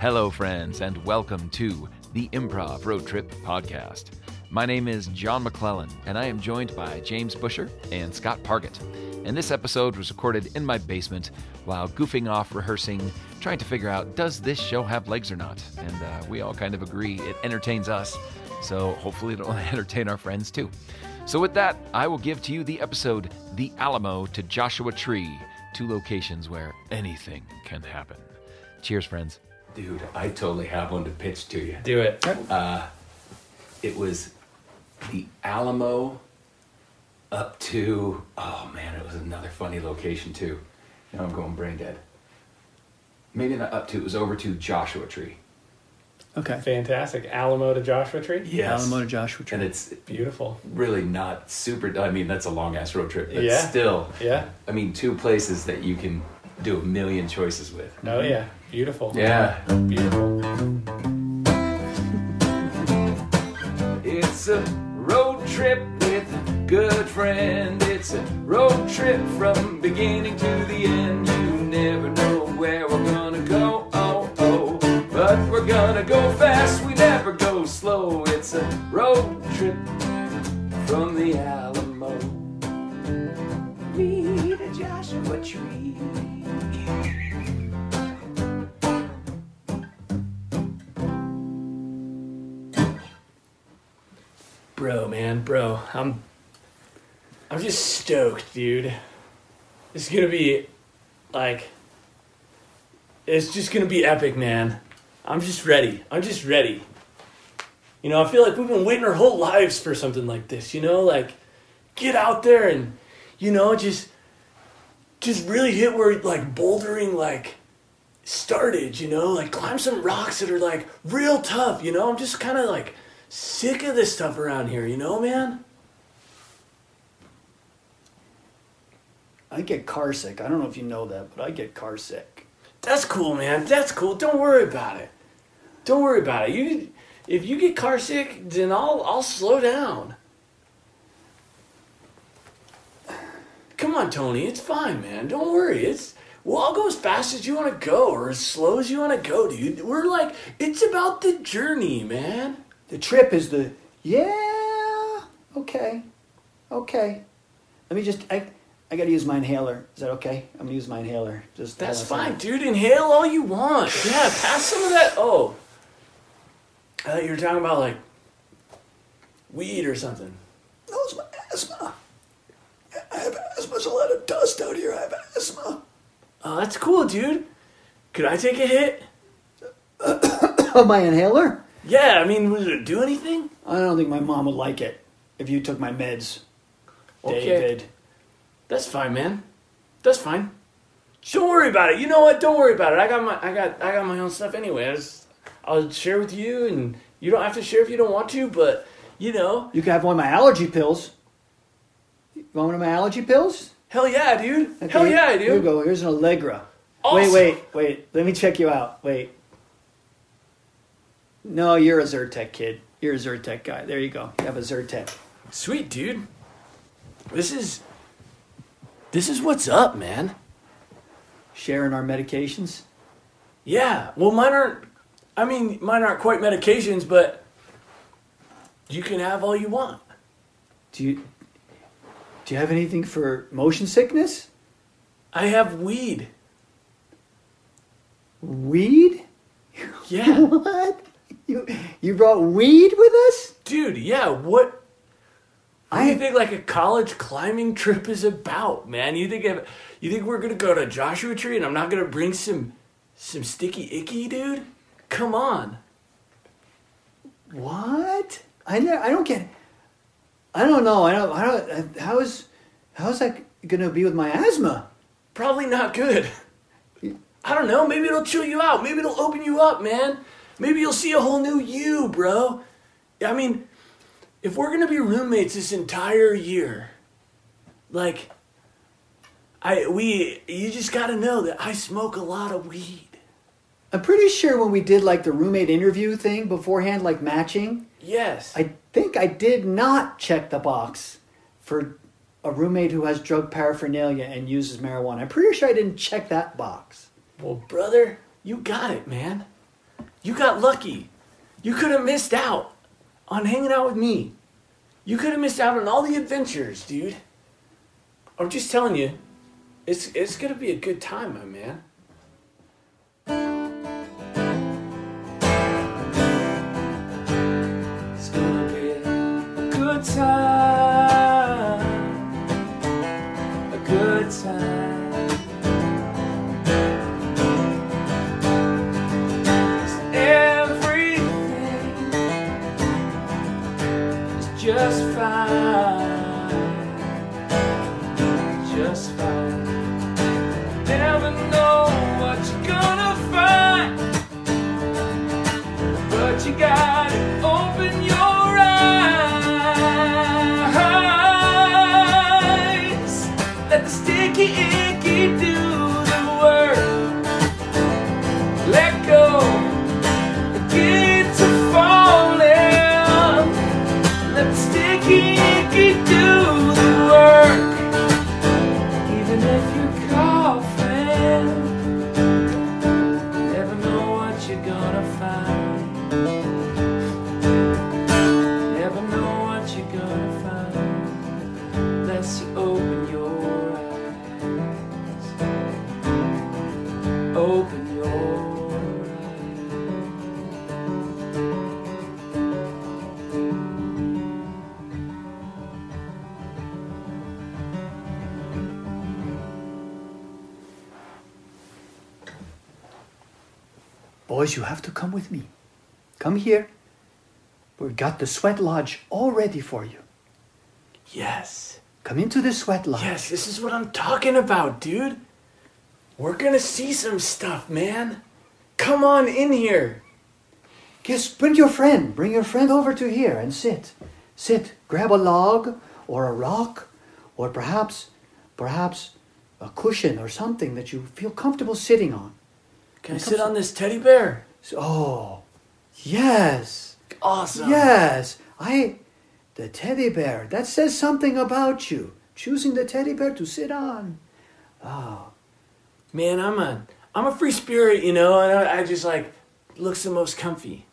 Hello, friends, and welcome to the Improv Road Trip Podcast. My name is John McClellan, and I am joined by James Busher and Scott Pargett. And this episode was recorded in my basement while goofing off rehearsing, trying to figure out does this show have legs or not? And uh, we all kind of agree it entertains us, so hopefully it'll entertain our friends too. So, with that, I will give to you the episode The Alamo to Joshua Tree, two locations where anything can happen. Cheers, friends. Dude, I totally have one to pitch to you. Do it. Uh, it was the Alamo up to, oh man, it was another funny location too. Now I'm going brain dead. Maybe not up to, it was over to Joshua Tree. Okay. Fantastic. Alamo to Joshua Tree. Yes. Alamo to Joshua Tree. And it's Beautiful. really not super, I mean, that's a long ass road trip, but Yeah. still, Yeah. I mean, two places that you can do a million choices with. Oh yeah. Beautiful. Yeah. Beautiful. It's a road trip with a good friend. It's a road trip from beginning to the end. You never know where we're gonna go, oh, oh. But we're gonna go fast, we never go slow. It's a road trip from the Alamo. Meet a Joshua Tree. Bro, man, bro. I'm. I'm just stoked, dude. It's gonna be, like. It's just gonna be epic, man. I'm just ready. I'm just ready. You know, I feel like we've been waiting our whole lives for something like this. You know, like get out there and, you know, just, just really hit where like bouldering like started. You know, like climb some rocks that are like real tough. You know, I'm just kind of like sick of this stuff around here. You know, man. I get car sick. I don't know if you know that, but I get car sick. That's cool, man. That's cool. Don't worry about it. Don't worry about it. You, if you get car sick, then I'll I'll slow down. Come on, Tony. It's fine, man. Don't worry. It's well, I'll go as fast as you want to go, or as slow as you want to go, dude. We're like, it's about the journey, man. The trip is the yeah. Okay, okay. Let me just I I gotta use my inhaler. Is that okay? I'm gonna use my inhaler. Just That's hold on a fine, dude. Inhale all you want. Yeah, pass some of that. Oh, I thought you were talking about like weed or something. That was my asthma. I have asthma. There's a lot of dust out here. I have asthma. Oh, that's cool, dude. Could I take a hit? Oh, my inhaler? Yeah, I mean, would it do anything? I don't think my mom would like it if you took my meds, Okay. David. That's fine, man. That's fine. Don't worry about it. You know what? Don't worry about it. I got my I got I got my own stuff anyway. I just, I'll share with you, and you don't have to share if you don't want to. But you know, You can have one of my allergy pills. You want one of my allergy pills? hell yeah, dude. Okay, Hell yeah, I do. Here you go. Here's an Allegra. Awesome. Wait, wait, wait. Let me check you out. Wait. No, you're a Zyrtec kid. You're a Zyrtec guy. There you go. You have a Zyrtec. Sweet, dude. This is this is what's up, man. Sharing our medications. Yeah. Well, mine aren't. I mean, mine aren't quite medications, but you can have all you want. Do you do you have anything for motion sickness? I have weed. Weed? Yeah. What? You you brought weed with us? Dude, yeah, what what do you think like a college climbing trip is about, man? You think if, you think we're gonna go to Joshua Tree and I'm not gonna bring some some sticky icky, dude? Come on. what? I ne- I don't get. I don't know. I don't. I don't. How is how is that gonna be with my asthma? Probably not good. I don't know, maybe it'll chill you out. Maybe it'll open you up, man. Maybe you'll see a whole new you, bro. I mean, if we're gonna be roommates this entire year, like I we you just gotta know that I smoke a lot of weed. I'm pretty sure when we did like the roommate interview thing beforehand, like matching, Yes. I think I did not check the box for a roommate who has drug paraphernalia and uses marijuana. I'm pretty sure I didn't check that box. well, brother, you got it, man. You got lucky. You could have missed out on hanging out with me. You could have missed out on all the adventures, dude. I'm just telling you, it's it's gonna be a good time, my man. It's gonna be a good time. You have to come with me. Come here. We've got the sweat lodge all ready for you. Yes. Come into the sweat lodge. Yes, this is what I'm talking about, dude. We're gonna see some stuff, man. Come on in here. Yes, bring your friend. Bring your friend over to here and sit. Sit. Grab a log or a rock or perhaps, perhaps a cushion or something that you feel comfortable sitting on. Can I sit on this teddy bear? So- oh, yes. Awesome. Yes. I, the teddy bear. That says something about you. Choosing the teddy bear to sit on. Oh, Man, I'm a I'm a free spirit, you know, and I, I just like looks the most comfy.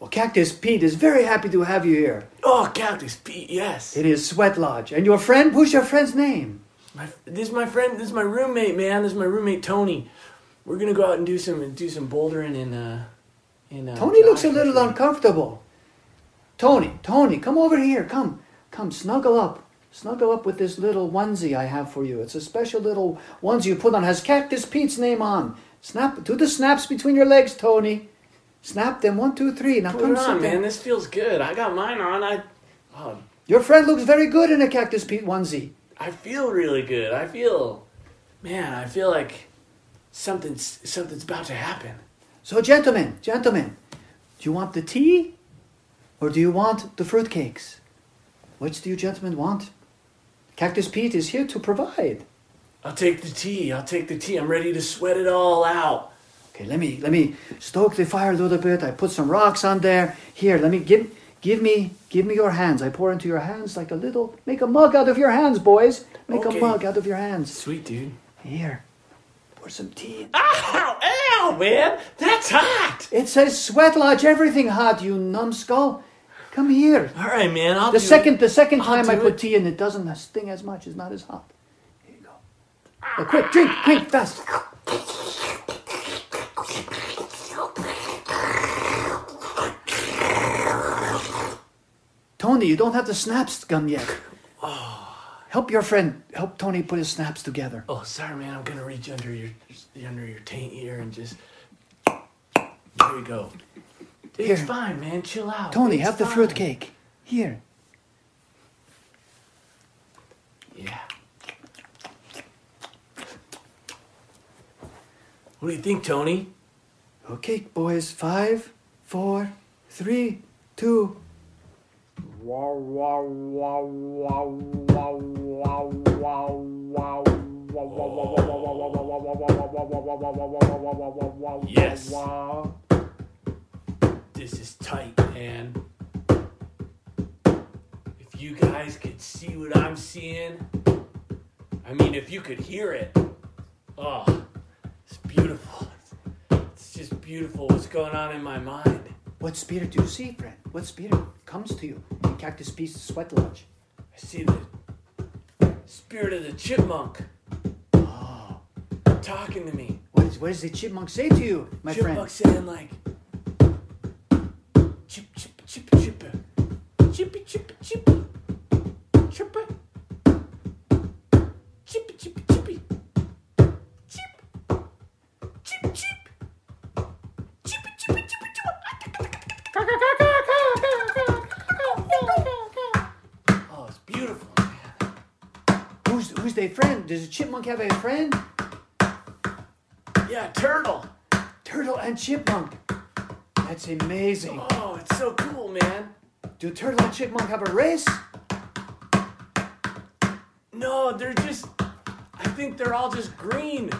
well, Cactus Pete is very happy to have you here. Oh, Cactus Pete, yes. It is Sweat Lodge. And your friend, who's your friend's name? My, this is my friend. This is my roommate, man. This is my roommate Tony. We're gonna go out and do some do some bouldering in uh in. Uh, Tony looks a little uncomfortable. Tony, Tony, come over here. Come, come, snuggle up. Snuggle up with this little onesie I have for you. It's a special little onesie you put on. Has Cactus Pete's name on. Snap, do the snaps between your legs, Tony. Snap them. One, two, three. Now Put come it on, down. man. This feels good. I got mine on. I, oh, Your friend looks very good in a Cactus Pete onesie. I feel really good. I feel, man. I feel like something's something's about to happen. So, gentlemen, gentlemen, do you want the tea or do you want the fruitcakes? Which do you gentlemen want? Cactus Pete is here to provide. I'll take the tea. I'll take the tea. I'm ready to sweat it all out. Okay, let me let me stoke the fire a little bit. I put some rocks on there. Here, let me give give me give me your hands. I pour into your hands like a little. Make a mug out of your hands, boys. Make Okay. a mug out of your hands. Sweet dude. Here, pour some tea. Ow! Ow, man! That's hot! It says sweat lodge. Everything hot, you numbskull. Come here. All right, man. I'll The second It. the 2nd I'll time I put it. tea in, it doesn't sting as much. It's not as hot. Here you go. Now, quick, drink, quick, fast. Tony, you don't have the snaps gum yet. Oh. Help your friend. Help Tony put his snaps together. Oh, sorry, man. I'm gonna reach under your under your taint here and just. There you go. It's Here. fine, man. Chill out. Tony, It's have the fine. fruit cake. Here. Yeah. What do you think, Tony? Okay, boys. Five, four, three, two. Yes. This is tight, man. If you guys could see what I'm seeing, I mean, if you could hear it, oh, it's beautiful. It's just beautiful. What's going on in my mind? What spirit do you see, friend? What spirit comes to you in Cactus Pete's sweat lodge? I see the spirit of the chipmunk Oh, talking to me. what, is, what does the chipmunk say to you, my chipmunk friend? saying like, Does a chipmunk have a friend? Yeah, turtle. Turtle and chipmunk. That's amazing. Oh, it's so cool, man. Do turtle and chipmunk have a race? No, they're just. I think they're all just green.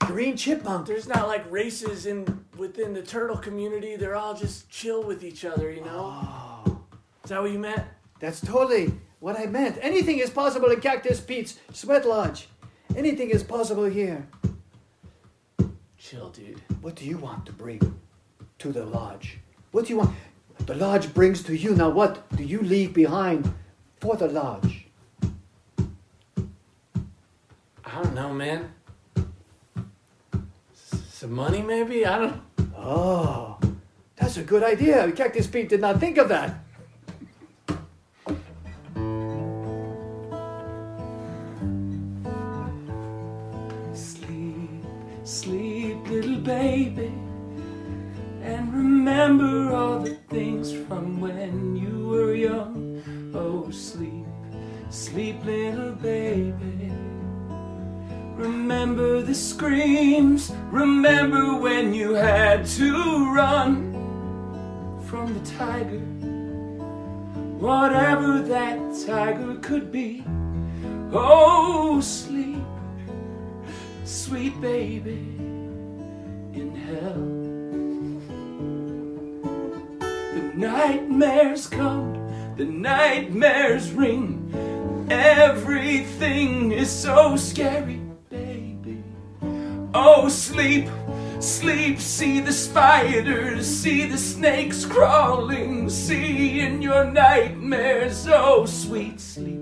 Green chipmunk. There's not like races in within the turtle community. They're all just chill with each other, you know. Oh, Is that what you meant? that's totally what I meant. Anything is possible in Cactus Pete's sweat lodge. Anything is possible here. Chill, dude. What do you want to bring to the lodge? What do you want? The lodge brings to you. Now, what do you leave behind for the lodge? I don't know, man. S- Some money, maybe? I don't. Oh, that's a good idea. Cactus Pete did not think of that. Baby, and remember all the things from when you were young. Oh, sleep, sleep, little baby. Remember the screams, remember when you had to run from the tiger. Whatever that tiger could be. Oh, sleep sweet baby hell. The nightmares come, the nightmares ring. Everything is so scary, baby. Oh, sleep, sleep, see the spiders, see the snakes crawling, see in your nightmares. Oh, sweet sleep.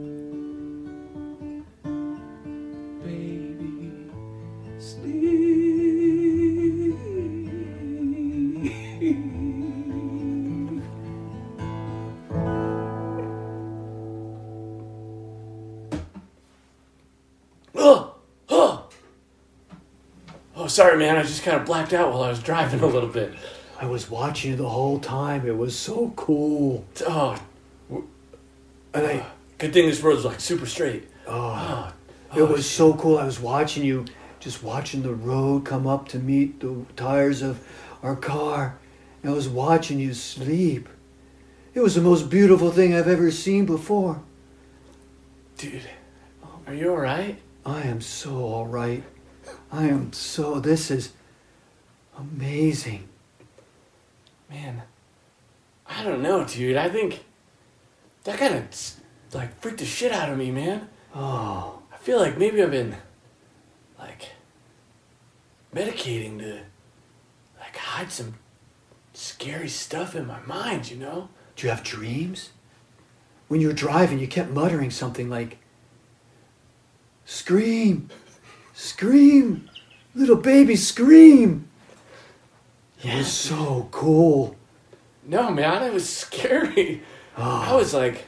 Sorry, man. I just kind of blacked out while I was driving a little bit. I was watching you the whole time. It was so cool. Oh, And I, uh, good thing this road's like super straight. oh, ah. it ah, was so cool. I was watching you, just watching the road come up to meet the tires of our car. And I was watching you sleep. It was the most beautiful thing I've ever seen before. Dude, are you alright? I am so all right. I am so. This is amazing. Man, I don't know, dude. I think that kind of like freaked the shit out of me, man. Oh, I feel like maybe I've been like medicating to like hide some scary stuff in my mind, you know? do you have dreams? When you were driving, you kept muttering something like, Scream! Scream! Little baby, scream! It was so cool. No, man, it was scary. Oh. I was like,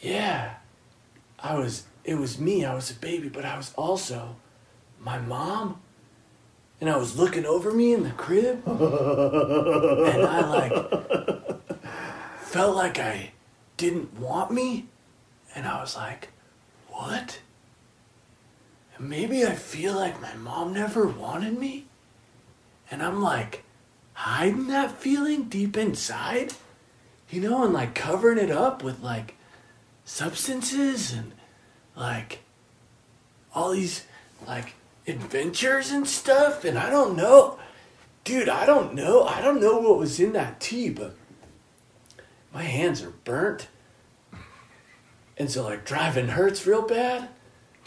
yeah, I was, it was me. I was a baby, but I was also my mom. And I was looking over me in the crib. and I like felt like I didn't want me. And I was like, what? And maybe I feel like my mom never wanted me. And I'm like hiding that feeling deep inside, you know, and like covering it up with like substances and like all these like adventures and stuff. And I don't know, dude, I don't know. I don't know what was in that tea, but my hands are burnt. And so, like, driving hurts real bad.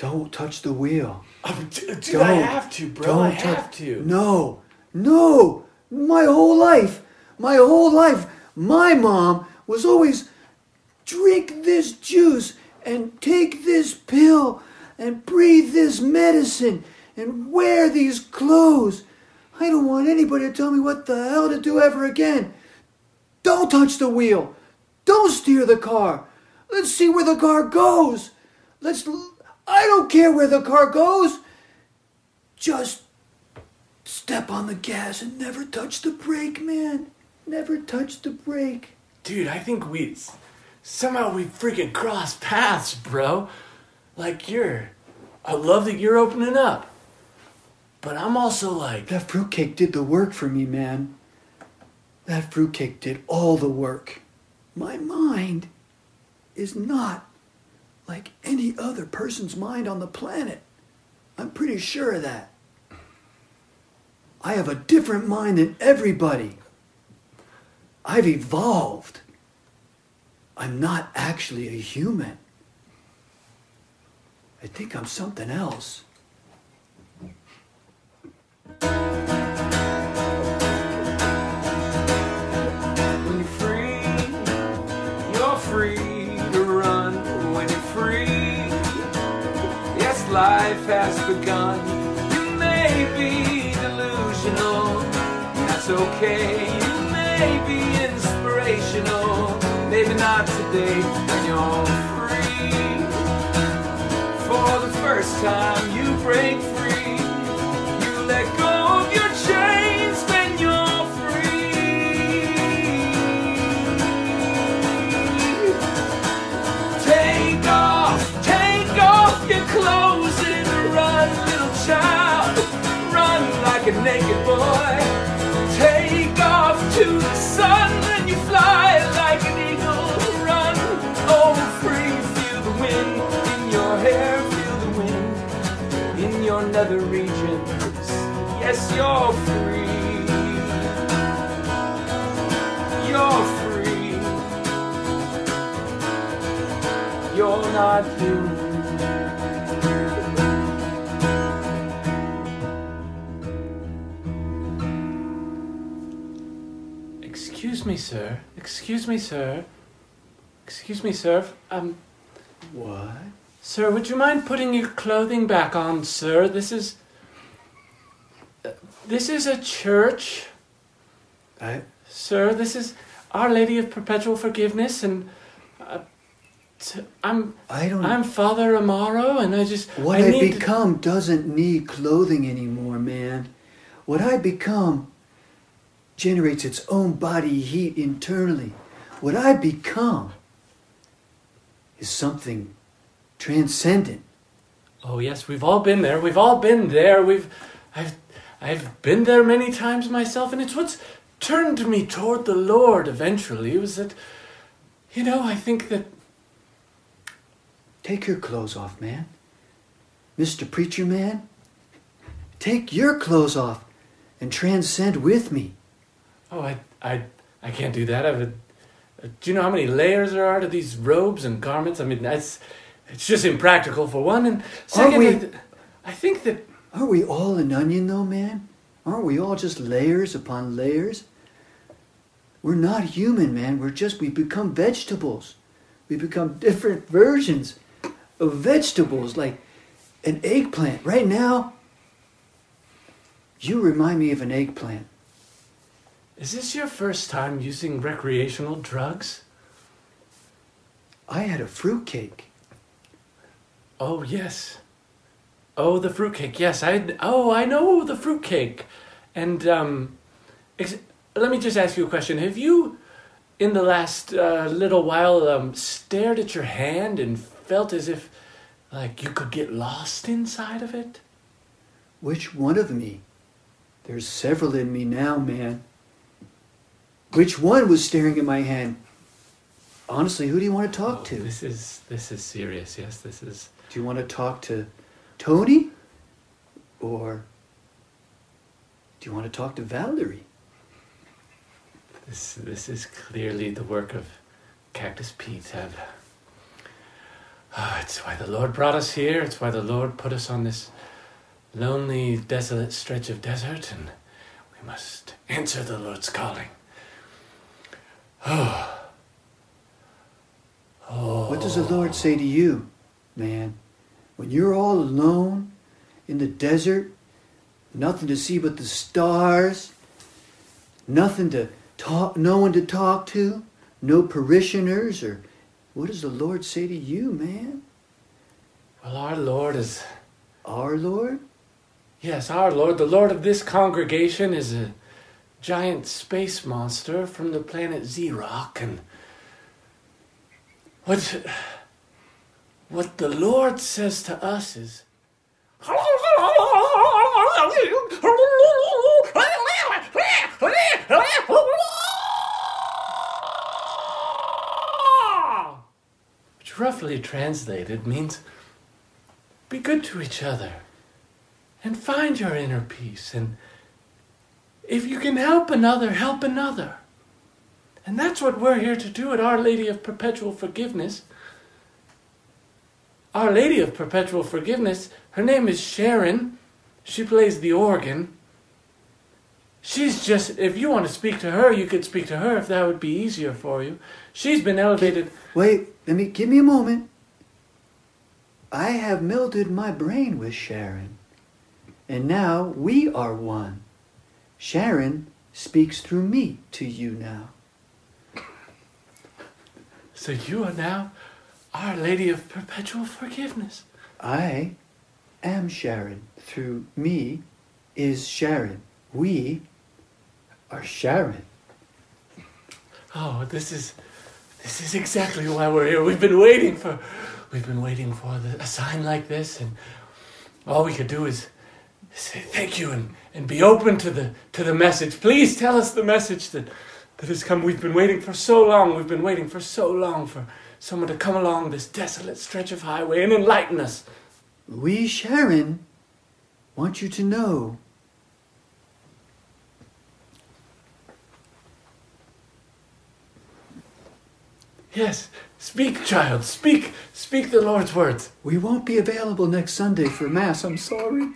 Don't touch the wheel. Oh, I'm, dude, Don't. I have to, bro. I Don't touch- have to. No, No, my whole life, my whole life, my mom was always drink this juice and take this pill and breathe this medicine and wear these clothes. I don't want anybody to tell me what the hell to do ever again. Don't touch the wheel. Don't steer the car. Let's see where the car goes. Let's. I don't care where the car goes. Just step on the gas and never touch the brake, man. Never touch the brake. Dude, I think we somehow we freaking crossed paths, bro. Like you're I love that you're opening up. But I'm also like That fruitcake did the work for me, man. That fruitcake did all the work. My mind is not like any other person's mind on the planet. I'm pretty sure of that. I have a different mind than everybody. I've evolved. I'm not actually a human. I think I'm something else. Life has begun. You may be delusional, that's okay. You may be inspirational, maybe not today. When you're free, for the first time, you break A naked boy. Take off to the sun and you fly like an eagle. Run, oh free, feel the wind in your hair, feel the wind in your nether regions. Yes, you're free. You're free. You're not human. Excuse me, sir. Excuse me, sir. Excuse me, sir. Um What? Sir, would you mind putting your clothing back on, sir? This is. uh, This is a church, I sir. This is Our Lady of Perpetual Forgiveness, and. Uh, t- I'm I don't I'm Father Amaro, and I just What I I, need to- become doesn't need clothing anymore, man. What I become generates its own body heat internally. What I become is something transcendent. Oh yes, we've all been there. We've all been there. We've I've I've been there many times myself, and it's what's turned me toward the Lord eventually. Was that you know, I think that Take your clothes off, man. Mr. Preacher Man, take your clothes off and transcend with me. Oh I I I can't do that. I've a, do you know how many layers there are to these robes and garments? I mean, that's it's just impractical for one, and second, we- I, th- I think that Aren't we all an onion, though, man? Aren't we all just layers upon layers? We're not human, man. We're just, we become vegetables. We become different versions of vegetables, like an eggplant. Right now, you remind me of an eggplant. Is this your first time using recreational drugs? I had a fruitcake. Oh yes. Oh, the fruitcake. Yes, I. Oh, I know the fruitcake. And um, ex- let me just ask you a question. Have you, in the last uh, little while, um, stared at your hand and felt as if, like, you could get lost inside of it? Which one of me? There's several in me now, man. Which one was staring at my hand? Honestly, who do you want to talk Oh, to? This is this is serious. Yes, this is. Do you want to talk to Tony? Or do you want to talk to Valerie? This this is clearly the work of Cactus Pete. Have. Ah, it's why the Lord brought us here. It's why the Lord put us on this lonely, desolate stretch of desert, and We must answer the Lord's calling. What does the Lord say to you, man? When you're all alone in the desert, nothing to see but the stars, nothing to talk, no one to talk to, no parishioners, or what does the Lord say to you, man? Well, our Lord is, Our Lord? yes, our Lord, the Lord of this congregation is a giant space monster from the planet Xerox, and what, what the Lord says to us is, which roughly translated means be good to each other and find your inner peace and if you can help another help another. And that's what we're here to do at our lady of perpetual forgiveness. Our lady of perpetual forgiveness her name is sharon. She plays the organ. She's just if you want to speak to her you could speak to her if that would be easier for you. She's been elevated. Wait, let me give me a moment. I have melted my brain with Sharon, and now we are one. Sharon speaks through me to you now. So you are now Our Lady of Perpetual Forgiveness. I am Sharon. Through me is Sharon. We are Sharon. Oh, this is this is exactly why we're here. We've been waiting for we've been waiting for the, a sign like this and all we could do is say thank you and, and be open to the to the message. Please tell us the message that that has come. We've been waiting for so long. We've been waiting for so long for someone to come along this desolate stretch of highway and enlighten us. We, Sharon, want you to know Yes, speak, child, speak, speak the Lord's words. we won't be available next Sunday for Mass. I'm sorry.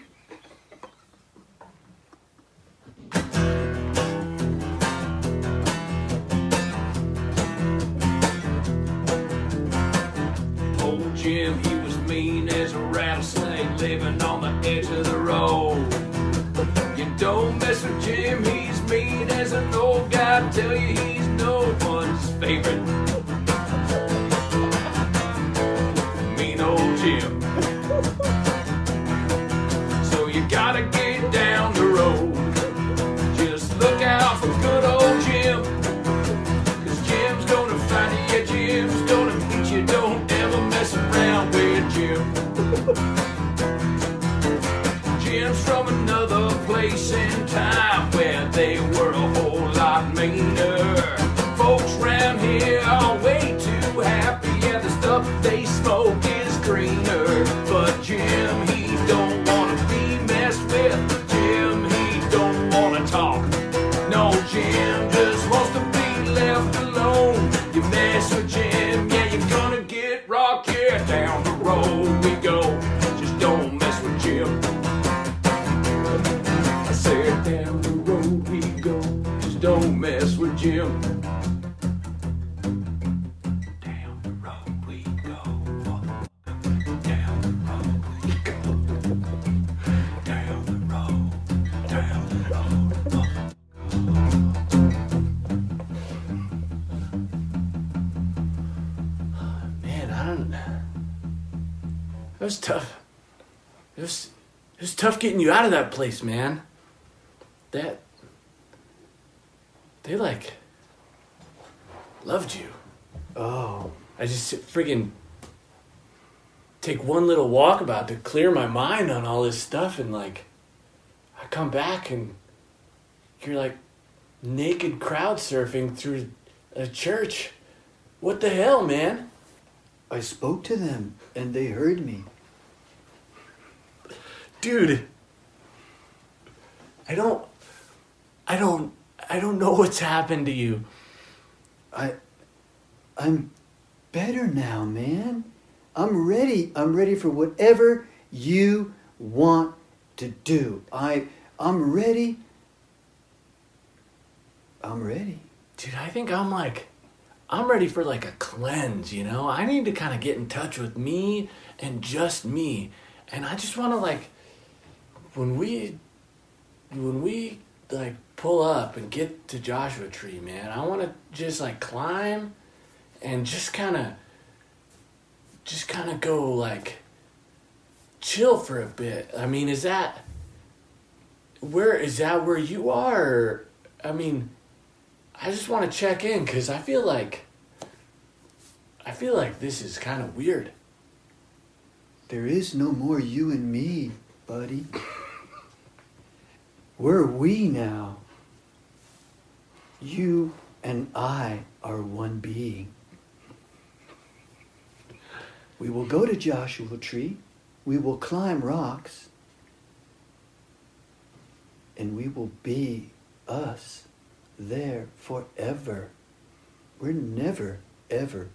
From another place and time where they were Don't. It was tough. It was. It was tough getting you out of that place, man. That. They like. Loved you. Oh, I just friggin' take one little walkabout to clear my mind on all this stuff, and like, I come back and you're like naked crowd surfing through a church. What the hell, man? I spoke to them and they heard me. dude i don't i don't i don't know what's happened to you I, I'm better now, man. I'm ready. I'm ready for whatever you want to do. I, I'm ready I'm ready. Dude, I think I'm like, I'm ready for like a cleanse, you know? I need to kind of get in touch with me and just me. And I just want to like, when we, when we like pull up and get to Joshua Tree, man, I want to just like climb and just kind of, just kind of go like, chill for a bit. I mean, is that, where, is that where you are? I mean, I just want to check in because I feel like I feel like this is kind of weird. There is no more you and me, buddy. We're we now. You and I are one being. We will go to Joshua Tree. We will climb rocks. And we will be us there forever. We're never, ever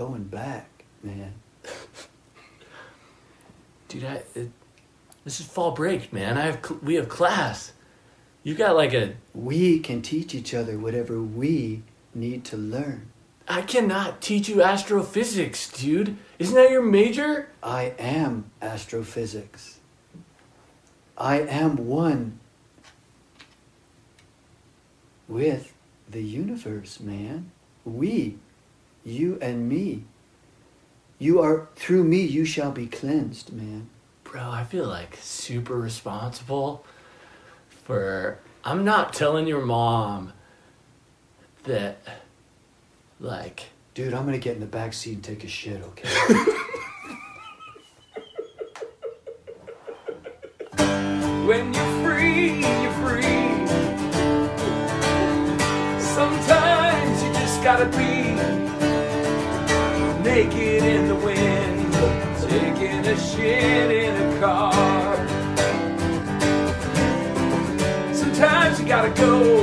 going back, man. Dude, I, it, this is fall break, man. I have we have class. You got like a We can teach each other whatever we need to learn. I cannot teach you astrophysics, dude. Isn't that your major? I am astrophysics. I am one with the universe, man. We, you and me. You are, through me, you shall be cleansed, man. Bro, I feel like super responsible for I'm not telling your mom that like Dude, I'm gonna get in the back seat and take a shit, okay? shit in a car. Sometimes you gotta go.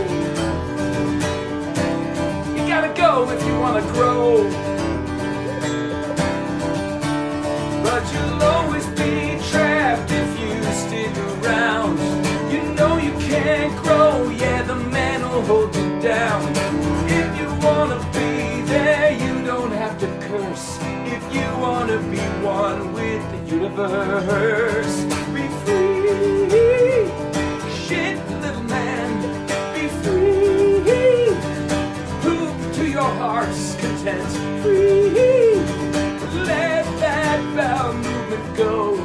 Be one with the universe, be free. Shit, little man, be free. Move to your heart's content, free. Let that bowel movement go.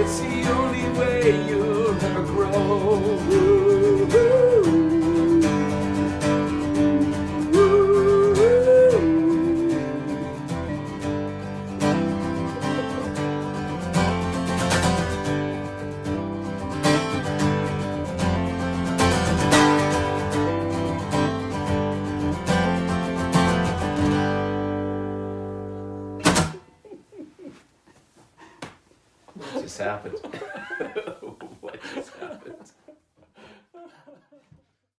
It's the only way you'll ever grow.